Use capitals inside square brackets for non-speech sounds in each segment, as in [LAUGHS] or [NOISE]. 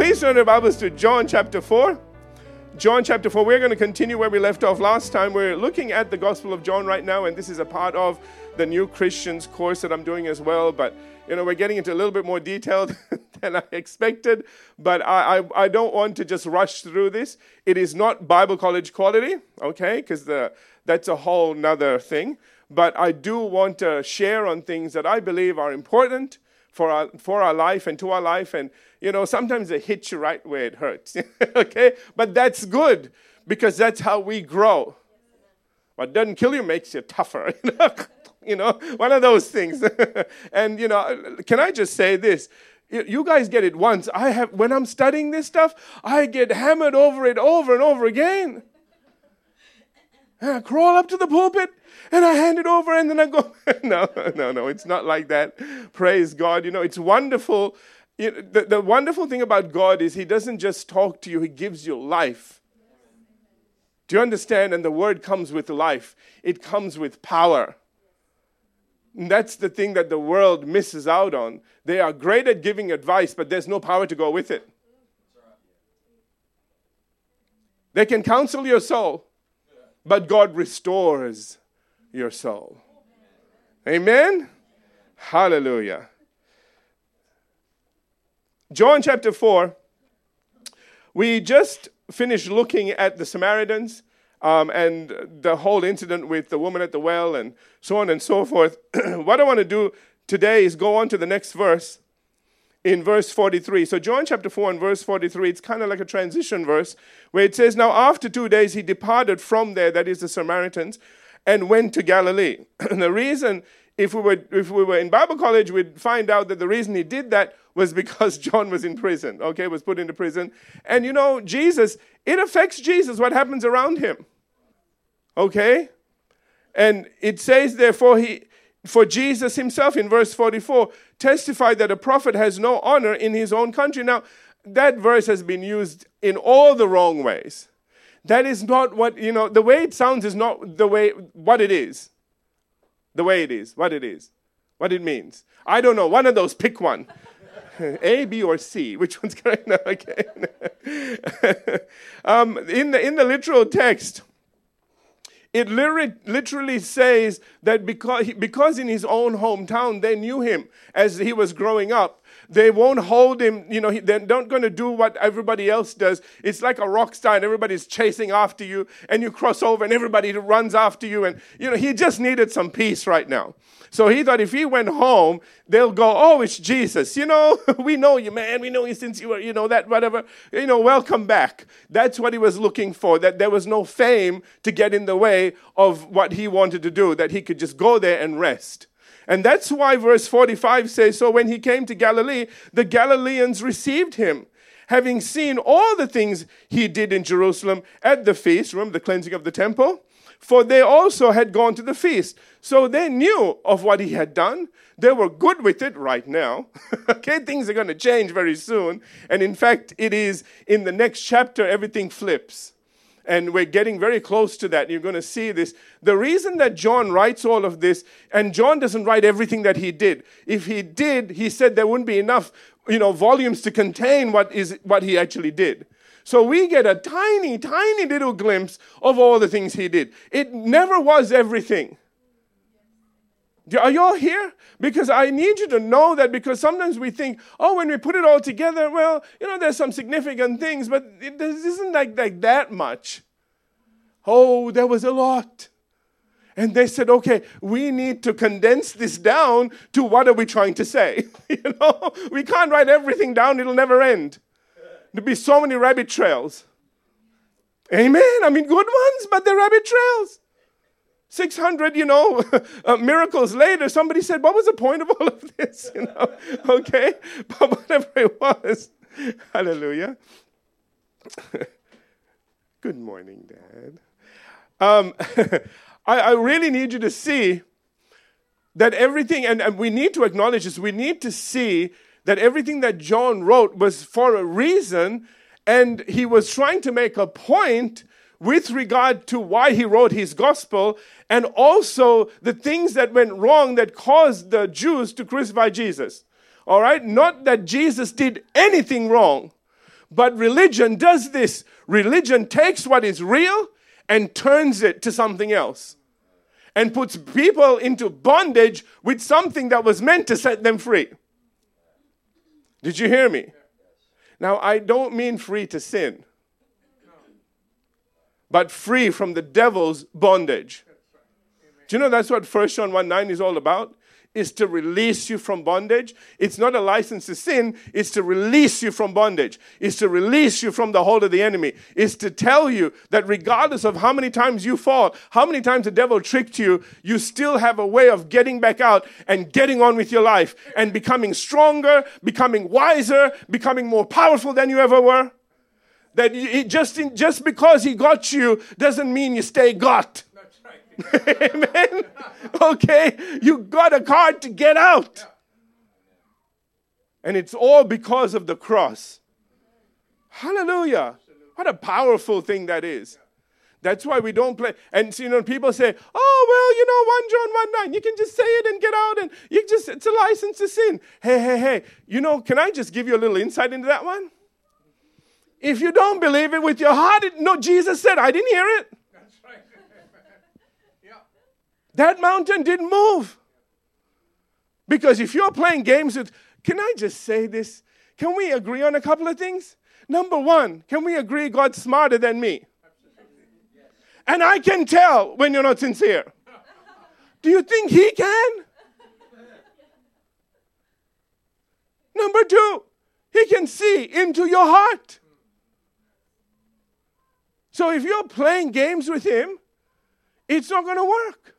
Please turn your Bibles to John chapter 4. John chapter 4, we're going to continue where we left off last time. We're looking at the Gospel of John right now, and this is a part of the New Christians course that I'm doing as well. But, you know, we're getting into a little bit more detailed [LAUGHS] than I expected, but I, I, I don't want to just rush through this. It is not Bible college quality, okay, because that's a whole nother thing. But I do want to share on things that I believe are important for our, for our life and to our life. And, you know, sometimes it hits you right where it hurts. [LAUGHS] okay? But that's good because that's how we grow. What doesn't kill you makes you tougher. [LAUGHS] you know, one of those things. [LAUGHS] and, you know, can I just say this? You guys get it once. I have, when I'm studying this stuff, I get hammered over it over and over again. And I crawl up to the pulpit and I hand it over and then I go, no, no, no, it's not like that. Praise God. You know, it's wonderful. You know, the, the wonderful thing about God is He doesn't just talk to you, He gives you life. Do you understand? And the word comes with life, it comes with power. And that's the thing that the world misses out on. They are great at giving advice, but there's no power to go with it. They can counsel your soul, but God restores your soul. Amen? Hallelujah. John chapter 4, we just finished looking at the Samaritans um, and the whole incident with the woman at the well and so on and so forth. [CLEARS THROAT] what I want to do today is go on to the next verse in verse 43. So, John chapter 4 and verse 43, it's kind of like a transition verse where it says, Now after two days he departed from there, that is the Samaritans, and went to Galilee. [CLEARS THROAT] and the reason, if we, were, if we were in Bible college, we'd find out that the reason he did that was because [LAUGHS] John was in prison, okay, was put into prison. And you know, Jesus, it affects Jesus what happens around him, okay? And it says, therefore, he, for Jesus himself in verse 44 testified that a prophet has no honor in his own country. Now, that verse has been used in all the wrong ways. That is not what, you know, the way it sounds is not the way, what it is. The way it is, what it is, what it means. I don't know, one of those, pick one. [LAUGHS] A, B, or C? Which one's [LAUGHS] correct? No, okay. [LAUGHS] um, in, the, in the literal text, it literally, literally says that because, because in his own hometown they knew him as he was growing up, they won't hold him, you know, they're not going to do what everybody else does. It's like a rock star and everybody's chasing after you and you cross over and everybody runs after you. And, you know, he just needed some peace right now. So he thought if he went home, they'll go, oh, it's Jesus. You know, [LAUGHS] we know you, man. We know you since you were, you know, that, whatever. You know, welcome back. That's what he was looking for, that there was no fame to get in the way of what he wanted to do, that he could just go there and rest. And that's why verse 45 says So when he came to Galilee, the Galileans received him, having seen all the things he did in Jerusalem at the feast. Remember the cleansing of the temple? For they also had gone to the feast. So they knew of what he had done. They were good with it right now. [LAUGHS] okay, things are going to change very soon. And in fact, it is in the next chapter, everything flips. And we're getting very close to that. You're going to see this. The reason that John writes all of this, and John doesn't write everything that he did. If he did, he said there wouldn't be enough, you know, volumes to contain what is what he actually did. So we get a tiny, tiny little glimpse of all the things he did. It never was everything. Are you all here? Because I need you to know that because sometimes we think, oh, when we put it all together, well, you know, there's some significant things, but it isn't like, like that much. Oh, there was a lot. And they said, okay, we need to condense this down to what are we trying to say? [LAUGHS] you know, we can't write everything down, it'll never end. There'll be so many rabbit trails. Amen. I mean, good ones, but they're rabbit trails. 600, you know, [LAUGHS] uh, miracles later, somebody said, What was the point of all of this? [LAUGHS] You know, [LAUGHS] okay? But whatever it was, hallelujah. Good morning, Dad. Um, I, I, really need you to see that everything, and, and we need to acknowledge this, we need to see that everything that John wrote was for a reason, and he was trying to make a point with regard to why he wrote his gospel and also the things that went wrong that caused the Jews to crucify Jesus. All right? Not that Jesus did anything wrong, But religion does this. Religion takes what is real and turns it to something else and puts people into bondage with something that was meant to set them free. Did you hear me? Now, I don't mean free to sin, but free from the devil's bondage. Do you know that's what 1 John 1 9 is all about? is to release you from bondage. It's not a license to sin, it's to release you from bondage. It's to release you from the hold of the enemy. It's to tell you that regardless of how many times you fall, how many times the devil tricked you, you still have a way of getting back out and getting on with your life and becoming stronger, becoming wiser, becoming more powerful than you ever were. That just, in, just because he got you doesn't mean you stay got. Right. [LAUGHS] Amen. Okay, you got a card to get out. And it's all because of the cross. Hallelujah. What a powerful thing that is. That's why we don't play. And you know, people say, "Oh well, you know, one John one nine, you can just say it and get out, and you just it's a license to sin." Hey, hey, hey! You know, can I just give you a little insight into that one? If you don't believe it with your heart, it, no, Jesus said, "I didn't hear it." [LAUGHS] That mountain didn't move. Because if you're playing games with, can I just say this? Can we agree on a couple of things? Number one, can we agree God's smarter than me? And I can tell when you're not sincere. Do you think He can? Number two, He can see into your heart. So if you're playing games with Him, it's not going to work.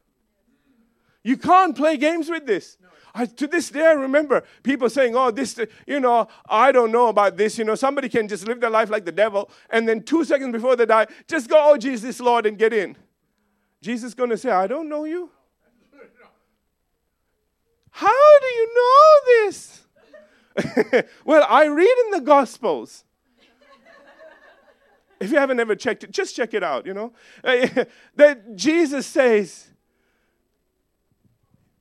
You can't play games with this. I, to this day, I remember people saying, Oh, this, you know, I don't know about this. You know, somebody can just live their life like the devil, and then two seconds before they die, just go, Oh, Jesus, Lord, and get in. Jesus is going to say, I don't know you. How do you know this? [LAUGHS] well, I read in the Gospels. If you haven't ever checked it, just check it out, you know. [LAUGHS] that Jesus says,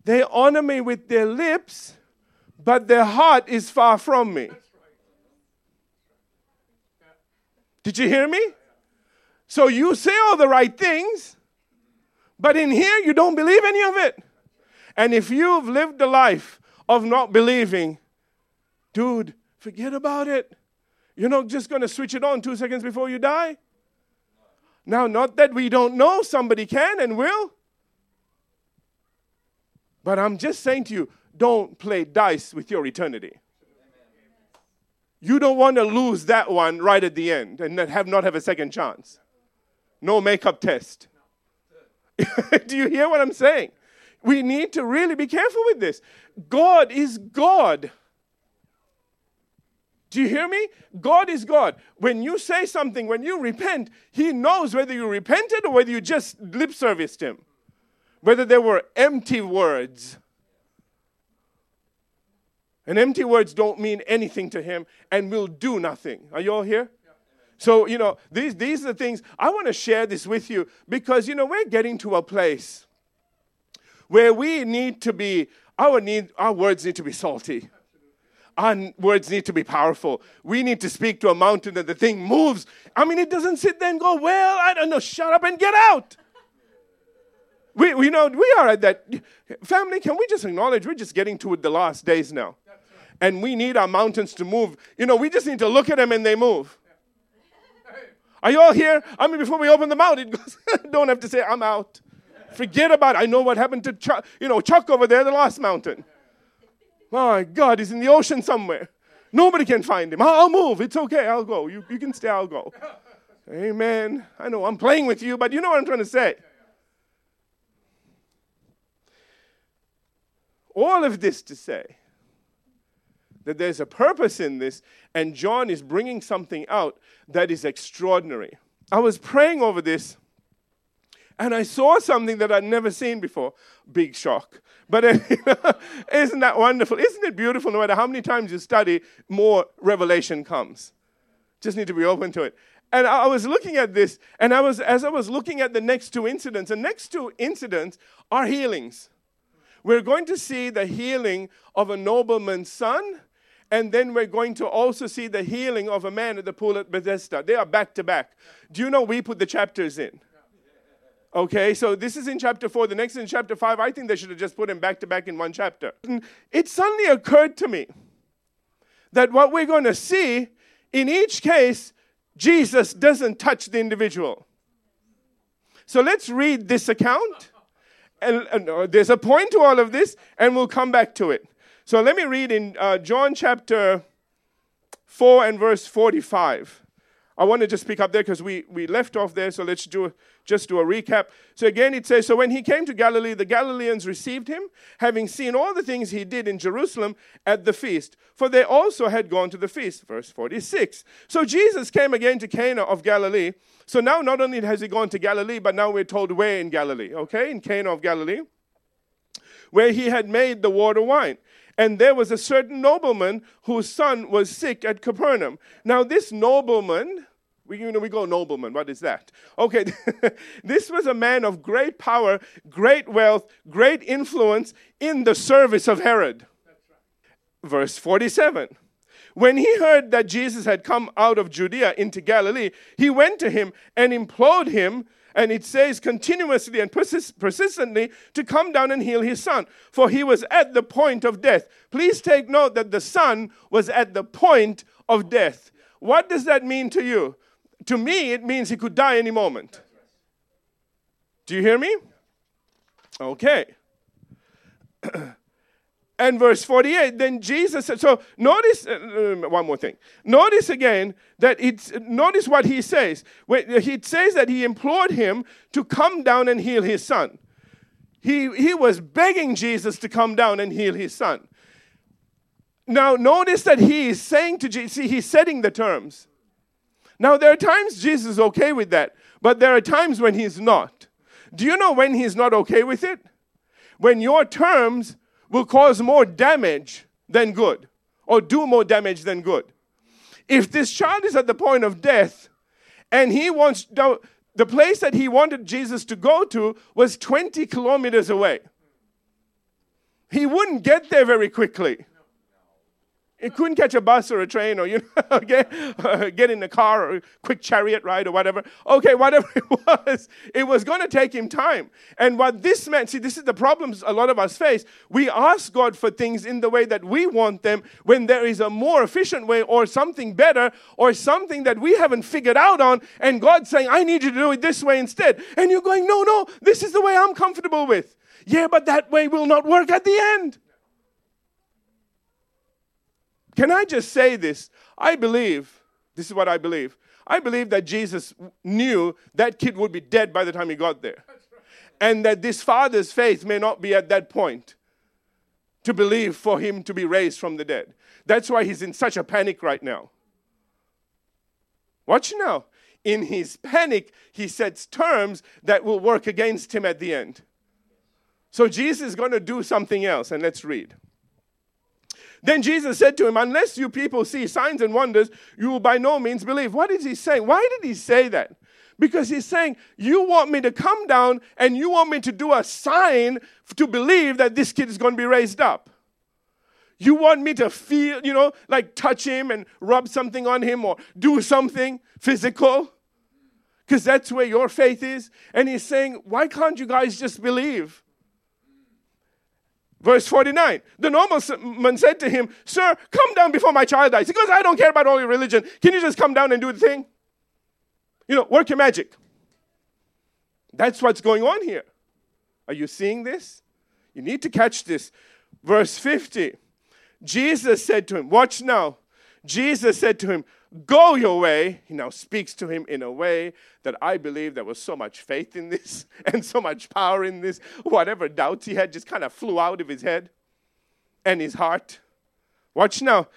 they honor me with their lips, but their heart is far from me. Did you hear me? So you say all the right things, but in here you don't believe any of it. And if you've lived a life of not believing, dude, forget about it. You're not just going to switch it on two seconds before you die. Now, not that we don't know, somebody can and will. But I'm just saying to you, don't play dice with your eternity. You don't want to lose that one right at the end and have not have a second chance. No makeup test. [LAUGHS] Do you hear what I'm saying? We need to really be careful with this. God is God. Do you hear me? God is God. When you say something, when you repent, He knows whether you repented or whether you just lip serviced Him whether they were empty words. And empty words don't mean anything to him and will do nothing. Are you all here? So, you know, these, these are the things I want to share this with you because, you know, we're getting to a place where we need to be, our, need, our words need to be salty. Our words need to be powerful. We need to speak to a mountain and the thing moves. I mean, it doesn't sit there and go, well, I don't know, shut up and get out. We, we know we are at that family. Can we just acknowledge we're just getting to the last days now, and we need our mountains to move. You know, we just need to look at them and they move. Are you all here? I mean, before we open the mouth, it goes, [LAUGHS] don't have to say I'm out. Forget about it. I know what happened to Chuck, you know Chuck over there, the last mountain. My God, he's in the ocean somewhere. Nobody can find him. I'll move. It's okay. I'll go. You, you can stay. I'll go. Amen. I know I'm playing with you, but you know what I'm trying to say. All of this to say that there's a purpose in this, and John is bringing something out that is extraordinary. I was praying over this, and I saw something that I'd never seen before. Big shock. But [LAUGHS] isn't that wonderful? Isn't it beautiful? No matter how many times you study, more revelation comes. Just need to be open to it. And I was looking at this, and I was as I was looking at the next two incidents, the next two incidents are healings we're going to see the healing of a nobleman's son and then we're going to also see the healing of a man at the pool at Bethesda. They are back to back. Do you know we put the chapters in? Okay, so this is in chapter 4. The next is in chapter 5. I think they should have just put them back to back in one chapter. It suddenly occurred to me that what we're going to see in each case, Jesus doesn't touch the individual. So let's read this account. And, and uh, there's a point to all of this, and we'll come back to it. So let me read in uh, John chapter 4 and verse 45. I want to just pick up there because we, we left off there, so let's do just do a recap. So again, it says, So when he came to Galilee, the Galileans received him, having seen all the things he did in Jerusalem at the feast, for they also had gone to the feast. Verse 46. So Jesus came again to Cana of Galilee. So now not only has he gone to Galilee, but now we're told where in Galilee, okay? In Cana of Galilee, where he had made the water wine. And there was a certain nobleman whose son was sick at Capernaum. Now, this nobleman, we, you know, we go nobleman. What is that? Okay, [LAUGHS] this was a man of great power, great wealth, great influence in the service of Herod. Verse 47. When he heard that Jesus had come out of Judea into Galilee, he went to him and implored him, and it says continuously and persist- persistently, to come down and heal his son, for he was at the point of death. Please take note that the son was at the point of death. What does that mean to you? To me, it means he could die any moment. Do you hear me? Okay. [CLEARS THROAT] and verse 48, then Jesus said, so notice, uh, uh, one more thing. Notice again that it's, notice what he says. When he says that he implored him to come down and heal his son. He, he was begging Jesus to come down and heal his son. Now, notice that he is saying to Jesus, see, he's setting the terms. Now, there are times Jesus is okay with that, but there are times when he's not. Do you know when he's not okay with it? When your terms will cause more damage than good, or do more damage than good. If this child is at the point of death and he wants, the place that he wanted Jesus to go to was 20 kilometers away, he wouldn't get there very quickly. It couldn't catch a bus or a train or, you know, [LAUGHS] uh, [LAUGHS] get in a car or quick chariot ride or whatever. Okay, whatever [LAUGHS] it was, it was going to take him time. And what this meant, see, this is the problems a lot of us face. We ask God for things in the way that we want them when there is a more efficient way or something better or something that we haven't figured out on. And God's saying, I need you to do it this way instead. And you're going, no, no, this is the way I'm comfortable with. Yeah, but that way will not work at the end. Can I just say this? I believe, this is what I believe. I believe that Jesus knew that kid would be dead by the time he got there. And that this father's faith may not be at that point to believe for him to be raised from the dead. That's why he's in such a panic right now. Watch now. In his panic, he sets terms that will work against him at the end. So Jesus is going to do something else, and let's read. Then Jesus said to him, Unless you people see signs and wonders, you will by no means believe. What is he saying? Why did he say that? Because he's saying, You want me to come down and you want me to do a sign to believe that this kid is going to be raised up. You want me to feel, you know, like touch him and rub something on him or do something physical? Because that's where your faith is. And he's saying, Why can't you guys just believe? Verse 49 The nobleman said to him, Sir, come down before my child dies. He goes, I don't care about all your religion. Can you just come down and do the thing? You know, work your magic. That's what's going on here. Are you seeing this? You need to catch this. Verse 50 Jesus said to him, Watch now. Jesus said to him, Go your way. He now speaks to him in a way that I believe there was so much faith in this [LAUGHS] and so much power in this. Whatever doubts he had just kind of flew out of his head and his heart. Watch now.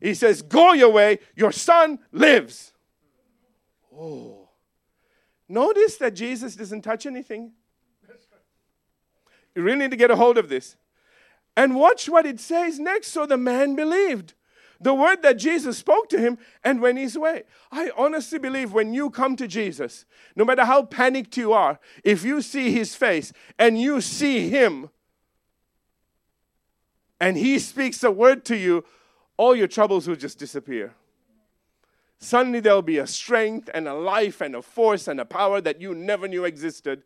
He says, Go your way. Your son lives. Oh. Notice that Jesus doesn't touch anything. You really need to get a hold of this. And watch what it says next. So the man believed the word that Jesus spoke to him and went his way. I honestly believe when you come to Jesus, no matter how panicked you are, if you see his face and you see him and he speaks a word to you, all your troubles will just disappear. Suddenly there'll be a strength and a life and a force and a power that you never knew existed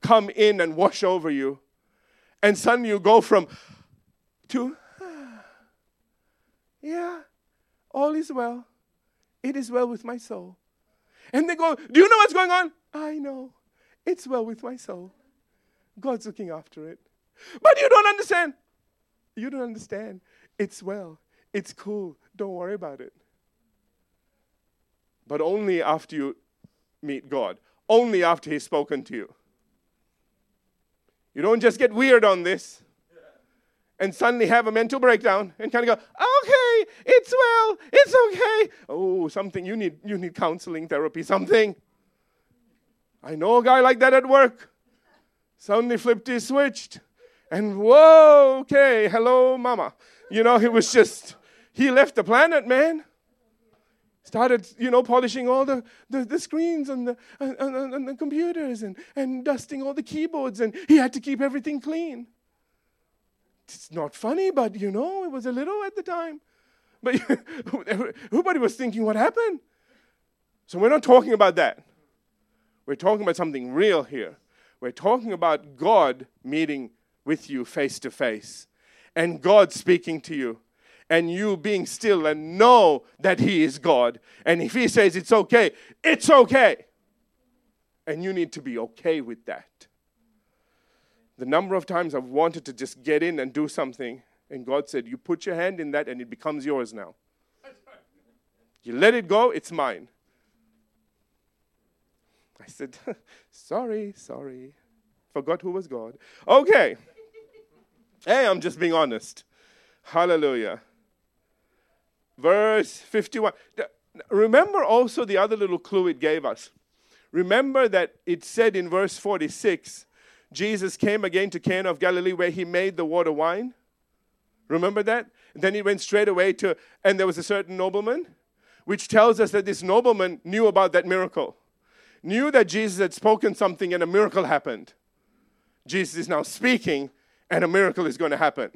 come in and wash over you. And suddenly you go from to, yeah, all is well. It is well with my soul. And they go, Do you know what's going on? I know. It's well with my soul. God's looking after it. But you don't understand. You don't understand. It's well. It's cool. Don't worry about it. But only after you meet God, only after He's spoken to you. You don't just get weird on this and suddenly have a mental breakdown and kind of go, okay, it's well, it's okay. Oh, something you need you need counseling therapy, something. I know a guy like that at work. Suddenly flipped his switched. And whoa, okay, hello, mama. You know, he was just, he left the planet, man. Started, you know, polishing all the, the, the screens and the, and, the computers and, and dusting all the keyboards, and he had to keep everything clean. It's not funny, but you know, it was a little at the time. But [LAUGHS] everybody was thinking, what happened? So we're not talking about that. We're talking about something real here. We're talking about God meeting with you face to face and God speaking to you and you being still and know that He is God. And if He says it's okay, it's okay. And you need to be okay with that. The number of times I've wanted to just get in and do something, and God said, You put your hand in that and it becomes yours now. You let it go, it's mine. I said, [LAUGHS] Sorry, sorry. Forgot who was God. Okay. hey, I'm just being honest. Hallelujah. Verse 51. Remember also the other little clue it gave us. Remember that it said in verse 46 Jesus came again to Cana of Galilee where he made the water wine. Remember that? then he went straight away to, and there was a certain nobleman, which tells us that this nobleman knew about that miracle, knew that Jesus had spoken something and a miracle happened. Jesus is now speaking, and a miracle is going to happen.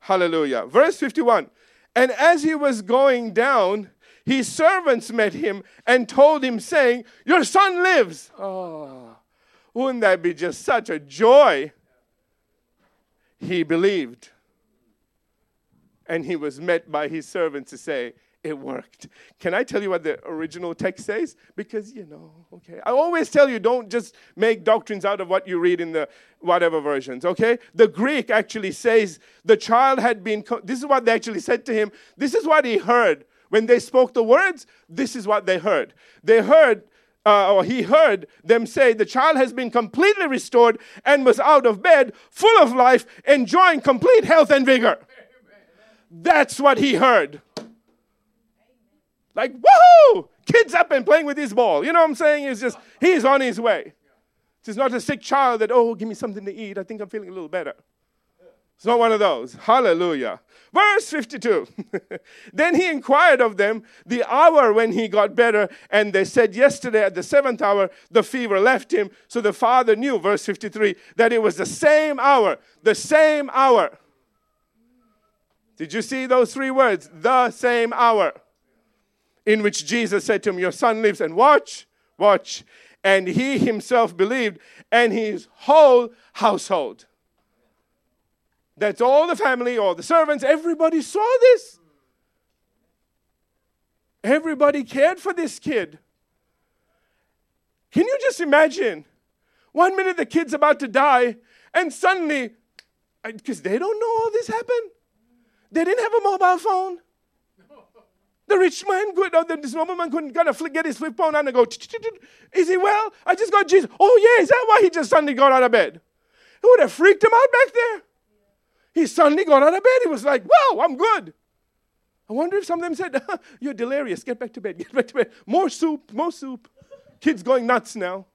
Hallelujah. Verse 51 And as he was going down, his servants met him and told him, saying, Your son lives. Oh. Wouldn't that be just such a joy? He believed. And he was met by his servants to say, It worked. Can I tell you what the original text says? Because, you know, okay. I always tell you don't just make doctrines out of what you read in the whatever versions, okay? The Greek actually says the child had been, co- this is what they actually said to him. This is what he heard. When they spoke the words, this is what they heard. They heard uh, or he heard them say, The child has been completely restored and was out of bed, full of life, enjoying complete health and vigor. That's what he heard. Like, woohoo! Kid's up and playing with his ball. You know what I'm saying? It's just, he's on his way. It's not a sick child that, oh, give me something to eat. I think I'm feeling a little better. It's not one of those. Hallelujah. Verse 52. [LAUGHS] then he inquired of them the hour when he got better, and they said, Yesterday at the seventh hour, the fever left him. So the father knew, verse 53, that it was the same hour, the same hour. Did you see those three words? The same hour. In which Jesus said to him, Your son lives, and watch, watch. And he himself believed, and his whole household. That's all the family, all the servants, everybody saw this. Everybody cared for this kid. Can you just imagine? One minute the kid's about to die, and suddenly, because they don't know all this happened, they didn't have a mobile phone. The rich man could, or this nobleman couldn't kind of get his flip phone on and go, Is he well? I just got Jesus. Oh, yeah, is that why he just suddenly got out of bed? It would have freaked him out back there. He suddenly got out of bed. He was like, wow, I'm good. I wonder if some of them said, [LAUGHS] You're delirious. Get back to bed. Get back to bed. More soup. More soup. Kids going nuts now.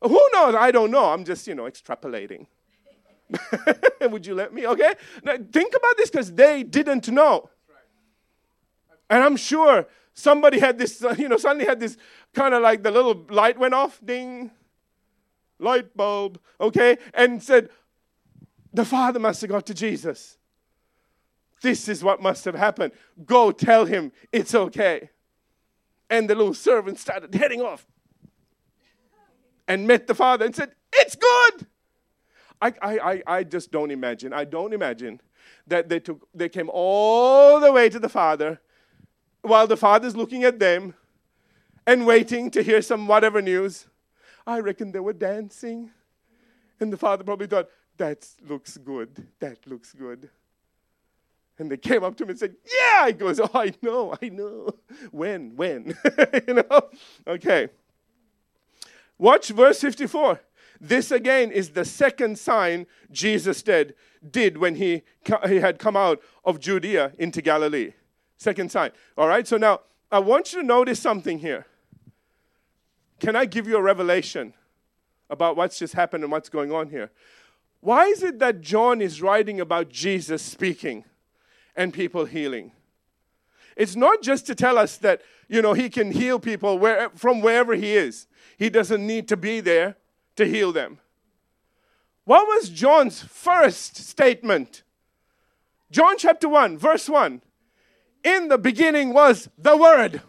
Who knows? I don't know. I'm just, you know, extrapolating. [LAUGHS] Would you let me? Okay? Now, think about this because they didn't know. And I'm sure somebody had this, [LAUGHS] you know, suddenly had this kind of like the little light went off, ding, light bulb, okay? And said, the father must have got to Jesus. This is what must have happened. Go tell him it's okay. And the little servant started heading off and met the father and said, It's good. I, I, I just don't imagine. I don't imagine that they took they came all the way to the father while the father's looking at them and waiting to hear some whatever news. I reckon they were dancing. And the father probably thought, that looks good. That looks good. And they came up to him and said, Yeah. He goes, Oh, I know, I know. When? When? [LAUGHS] you know? Okay. Watch verse 54. This again is the second sign Jesus did, did when he, he had come out of Judea into Galilee. Second sign. All right, so now I want you to notice something here. Can I give you a revelation about what's just happened and what's going on here? Why is it that John is writing about Jesus speaking and people healing? It's not just to tell us that, you know, he can heal people where, from wherever he is. He doesn't need to be there to heal them. What was John's first statement? John chapter 1, verse 1. In the beginning was the Word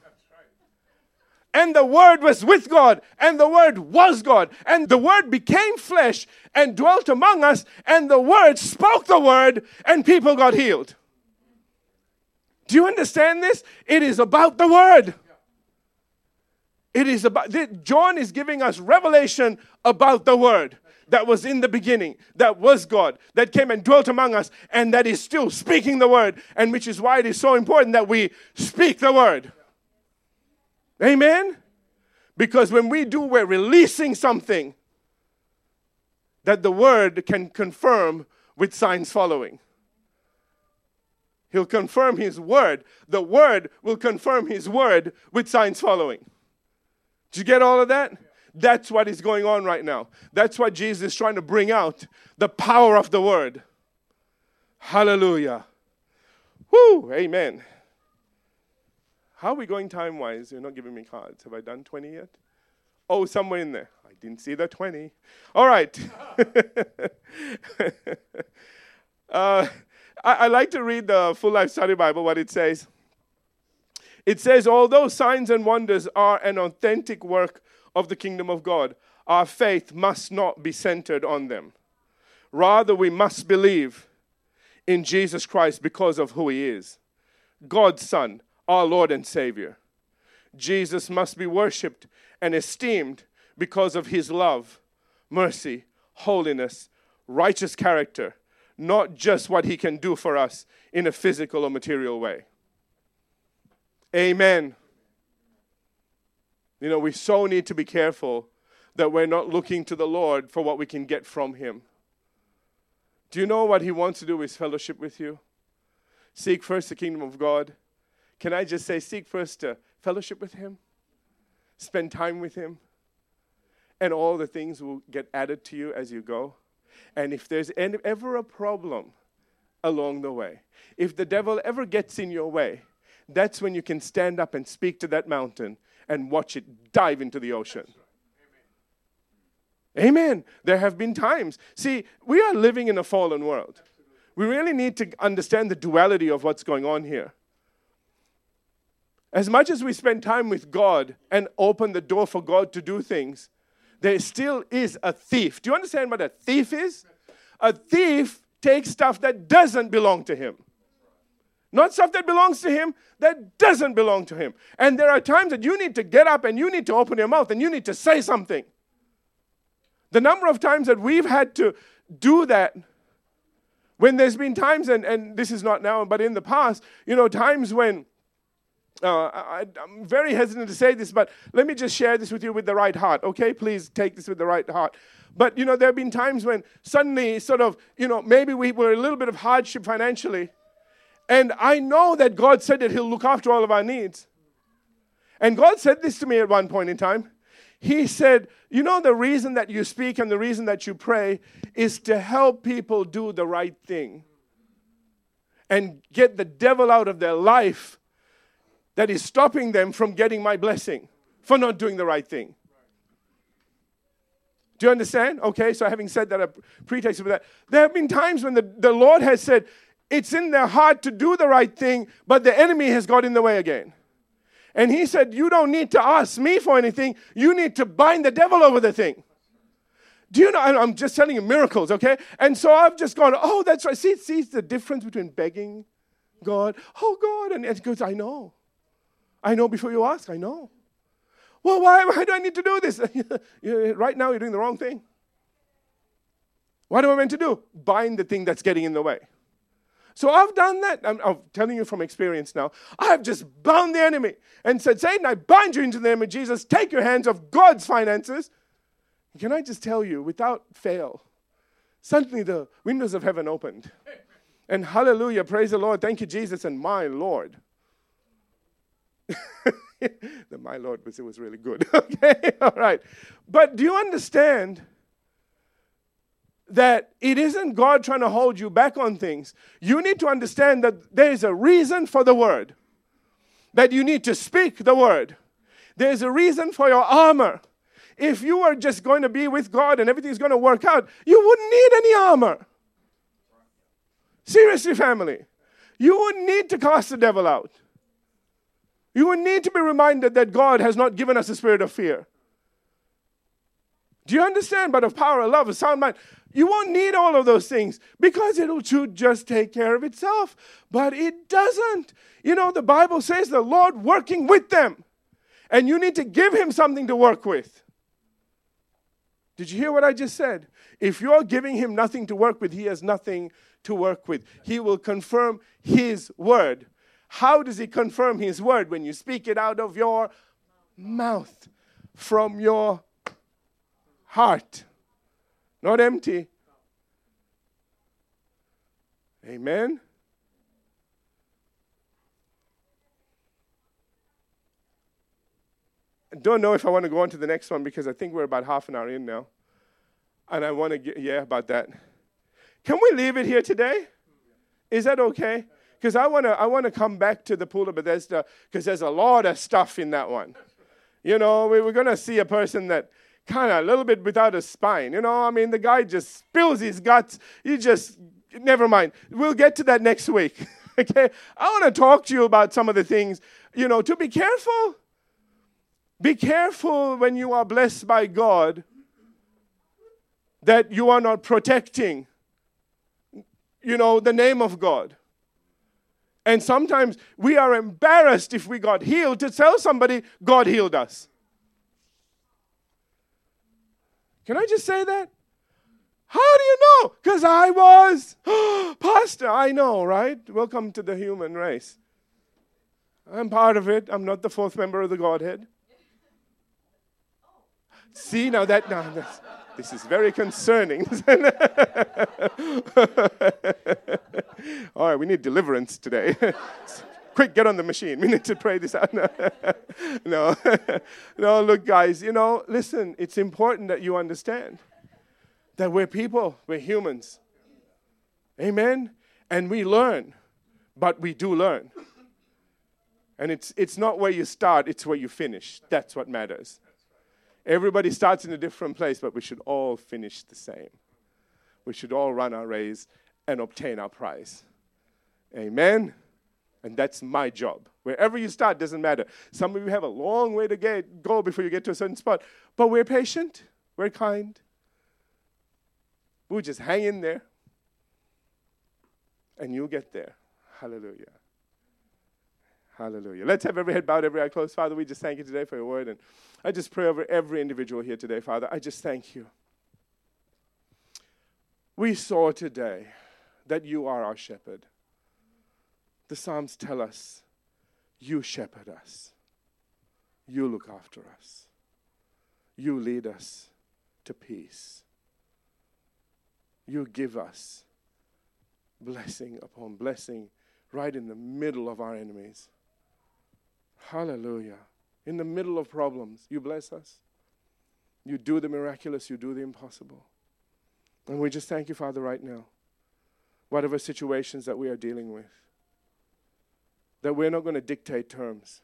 and the Word was with God, and the Word was God, and the Word became flesh and dwelt among us, and the Word spoke the Word, and people got healed. Do you understand this? It is about the Word. It is about, John is giving us revelation about the Word that was in the beginning, that was God, that came and dwelt among us, and that is still speaking the Word, and which is why it is so important that we speak the Word. Amen? Because when we do, we're releasing something that the word can confirm with signs following. He'll confirm his word. The word will confirm his word with signs following. Did you get all of that? That's what is going on right now. That's what Jesus is trying to bring out the power of the word. Hallelujah. Whoo, amen. How are we going time wise? You're not giving me cards. Have I done 20 yet? Oh, somewhere in there. I didn't see the 20. All right. [LAUGHS] uh, I, I like to read the Full Life Study Bible, what it says. It says, although signs and wonders are an authentic work of the kingdom of God, our faith must not be centered on them. Rather, we must believe in Jesus Christ because of who he is God's Son, our Lord and Savior. Jesus must be worshiped and esteemed because of his love, mercy, holiness, righteous character, not just what he can do for us in a physical or material way. Amen. You know, we so need to be careful that we're not looking to the Lord for what we can get from him. Do you know what he wants to do is fellowship with you? Seek first the kingdom of God can I just say, seek first to fellowship with Him, spend time with Him, and all the things will get added to you as you go. And if there's ever a problem along the way, if the devil ever gets in your way, that's when you can stand up and speak to that mountain and watch it dive into the ocean. Amen. There have been times. See, we are living in a fallen world. We really need to understand the duality of what's going on here. As much as we spend time with God and open the door for God to do things, there still is a thief. Do you understand what a thief is? A thief takes stuff that doesn't belong to him. Not stuff that belongs to him, that doesn't belong to him. And there are times that you need to get up and you need to open your mouth and you need to say something. The number of times that we've had to do that when there's been times, and, and this is not now, but in the past, you know, times when uh, I, am very hesitant to say this, but let me just share this with you with the right heart, okay? Please take this with the right heart. But, you know, there have been times when suddenly, sort of, you know, maybe we were a little bit of hardship financially. And I know that God said that He'll look after all of our needs. And God said this to me at one point in time. He said, You know, the reason that you speak and the reason that you pray is to help people do the right thing and get the devil out of their life that is stopping them from getting my blessing for not doing the right thing. Do you understand? Okay, so having said that, a pretext for that, there have been times when the, the Lord has said, it's in their heart to do the right thing, but the enemy has got in the way again. And he said, You don't need to ask me for anything. You need to bind the devil over the thing. Do you know? I'm just telling you miracles, okay? And so I've just gone, Oh, that's right. See, see the difference between begging God, Oh, God. And, he goes, I know. I know before you ask, I know. Well, why, why do I need to do this? [LAUGHS] right now, you're doing the wrong thing. What am I meant to do? Bind the thing that's getting in the way. So I've done that. I'm, I'm, telling you from experience now. I've just bound the enemy and said, Satan, I bind you into the name of Jesus. Take your hands off God's finances. Can I just tell you, without fail, suddenly the windows of heaven opened. And hallelujah, praise the Lord. Thank you, Jesus, and my Lord. [LAUGHS] the my Lord was, it was really good. [LAUGHS] okay, all right. But do you understand that it isn't God trying to hold you back on things? You need to understand that there is a reason for the word, that you need to speak the word. There's a reason for your armor. If you were just going to be with God and everything's going to work out, you wouldn't need any armor. Seriously, family. You wouldn't need to cast the devil out. You would need to be reminded that God has not given us a spirit of fear. Do you understand? But of power, of love, a sound mind. You won't need all of those things because it'll just take care of itself. But it doesn't. You know, the Bible says the Lord working with them. And you need to give him something to work with. Did you hear what I just said? If you're giving him nothing to work with, he has nothing to work with. He will confirm his word. How does he confirm his word? When you speak it out of your mouth, from your heart, not empty. Amen. I don't know if I want to go on to the next one because I think we're about half an hour in now. And I want to get, yeah, about that. Can we leave it here today? Is that okay? Because I want to I wanna come back to the pool of Bethesda because there's a lot of stuff in that one. You know, we were going to see a person that kind of a little bit without a spine. You know, I mean, the guy just spills his guts. You just, never mind. We'll get to that next week. [LAUGHS] okay? I want to talk to you about some of the things, you know, to be careful. Be careful when you are blessed by God that you are not protecting, you know, the name of God. And sometimes we are embarrassed if we got healed to tell somebody God healed us. Can I just say that? How do you know? Because I was. [GASPS] Pastor, I know, right? Welcome to the human race. I'm part of it. I'm not the fourth member of the Godhead. See, now that. Now, this is very concerning. [LAUGHS] All right, we need deliverance today. [LAUGHS] Quick, get on the machine. [LAUGHS] We need to pray this out. [LAUGHS] no, [LAUGHS] no, look, guys, you know, listen, it's important that you understand that we're people, we're humans. Amen? And we learn, but we do learn. And it's, it's not where you start, it's where you finish. That's what matters. Everybody starts in a different place, but we should all finish the same. We should all run our race and obtain our prize. Amen? And that's my job. Wherever you start doesn't matter. Some of you have a long way to get, go before you get to a certain spot, but we're patient, we're kind. We'll just hang in there, and you'll get there. Hallelujah. Hallelujah. Let's have every head bowed, every eye closed. Father, we just thank you today for your word. And I just pray over every individual here today, Father. I just thank you. We saw today that you are our shepherd. The Psalms tell us, you shepherd us, you look after us, you lead us to peace, you give us blessing upon blessing right in the middle of our enemies. Hallelujah. In the middle of problems, you bless us. You do the miraculous, you do the impossible. And we just thank you, Father, right now. Whatever situations that we are dealing with, that we're not going to dictate terms.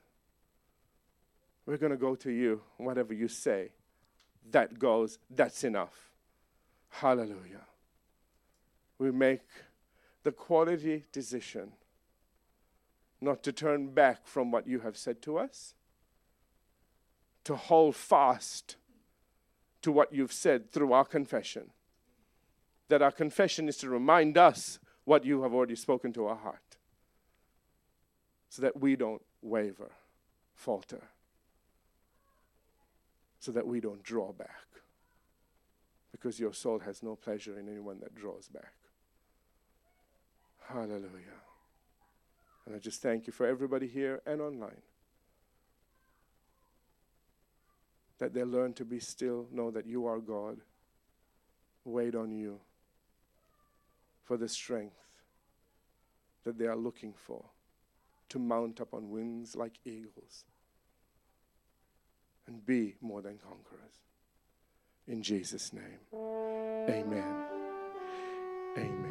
We're going to go to you. Whatever you say, that goes, that's enough. Hallelujah. We make the quality decision not to turn back from what you have said to us, to hold fast to what you've said through our confession. That our confession is to remind us what you have already spoken to our heart, so that we don't waver, falter, so that we don't draw back. Because your soul has no pleasure in anyone that draws back. Hallelujah. And I just thank you for everybody here and online. That they learn to be still, know that you are God. Wait on you for the strength that they are looking for to mount up on wings like eagles and be more than conquerors. In Jesus' name, amen. Amen.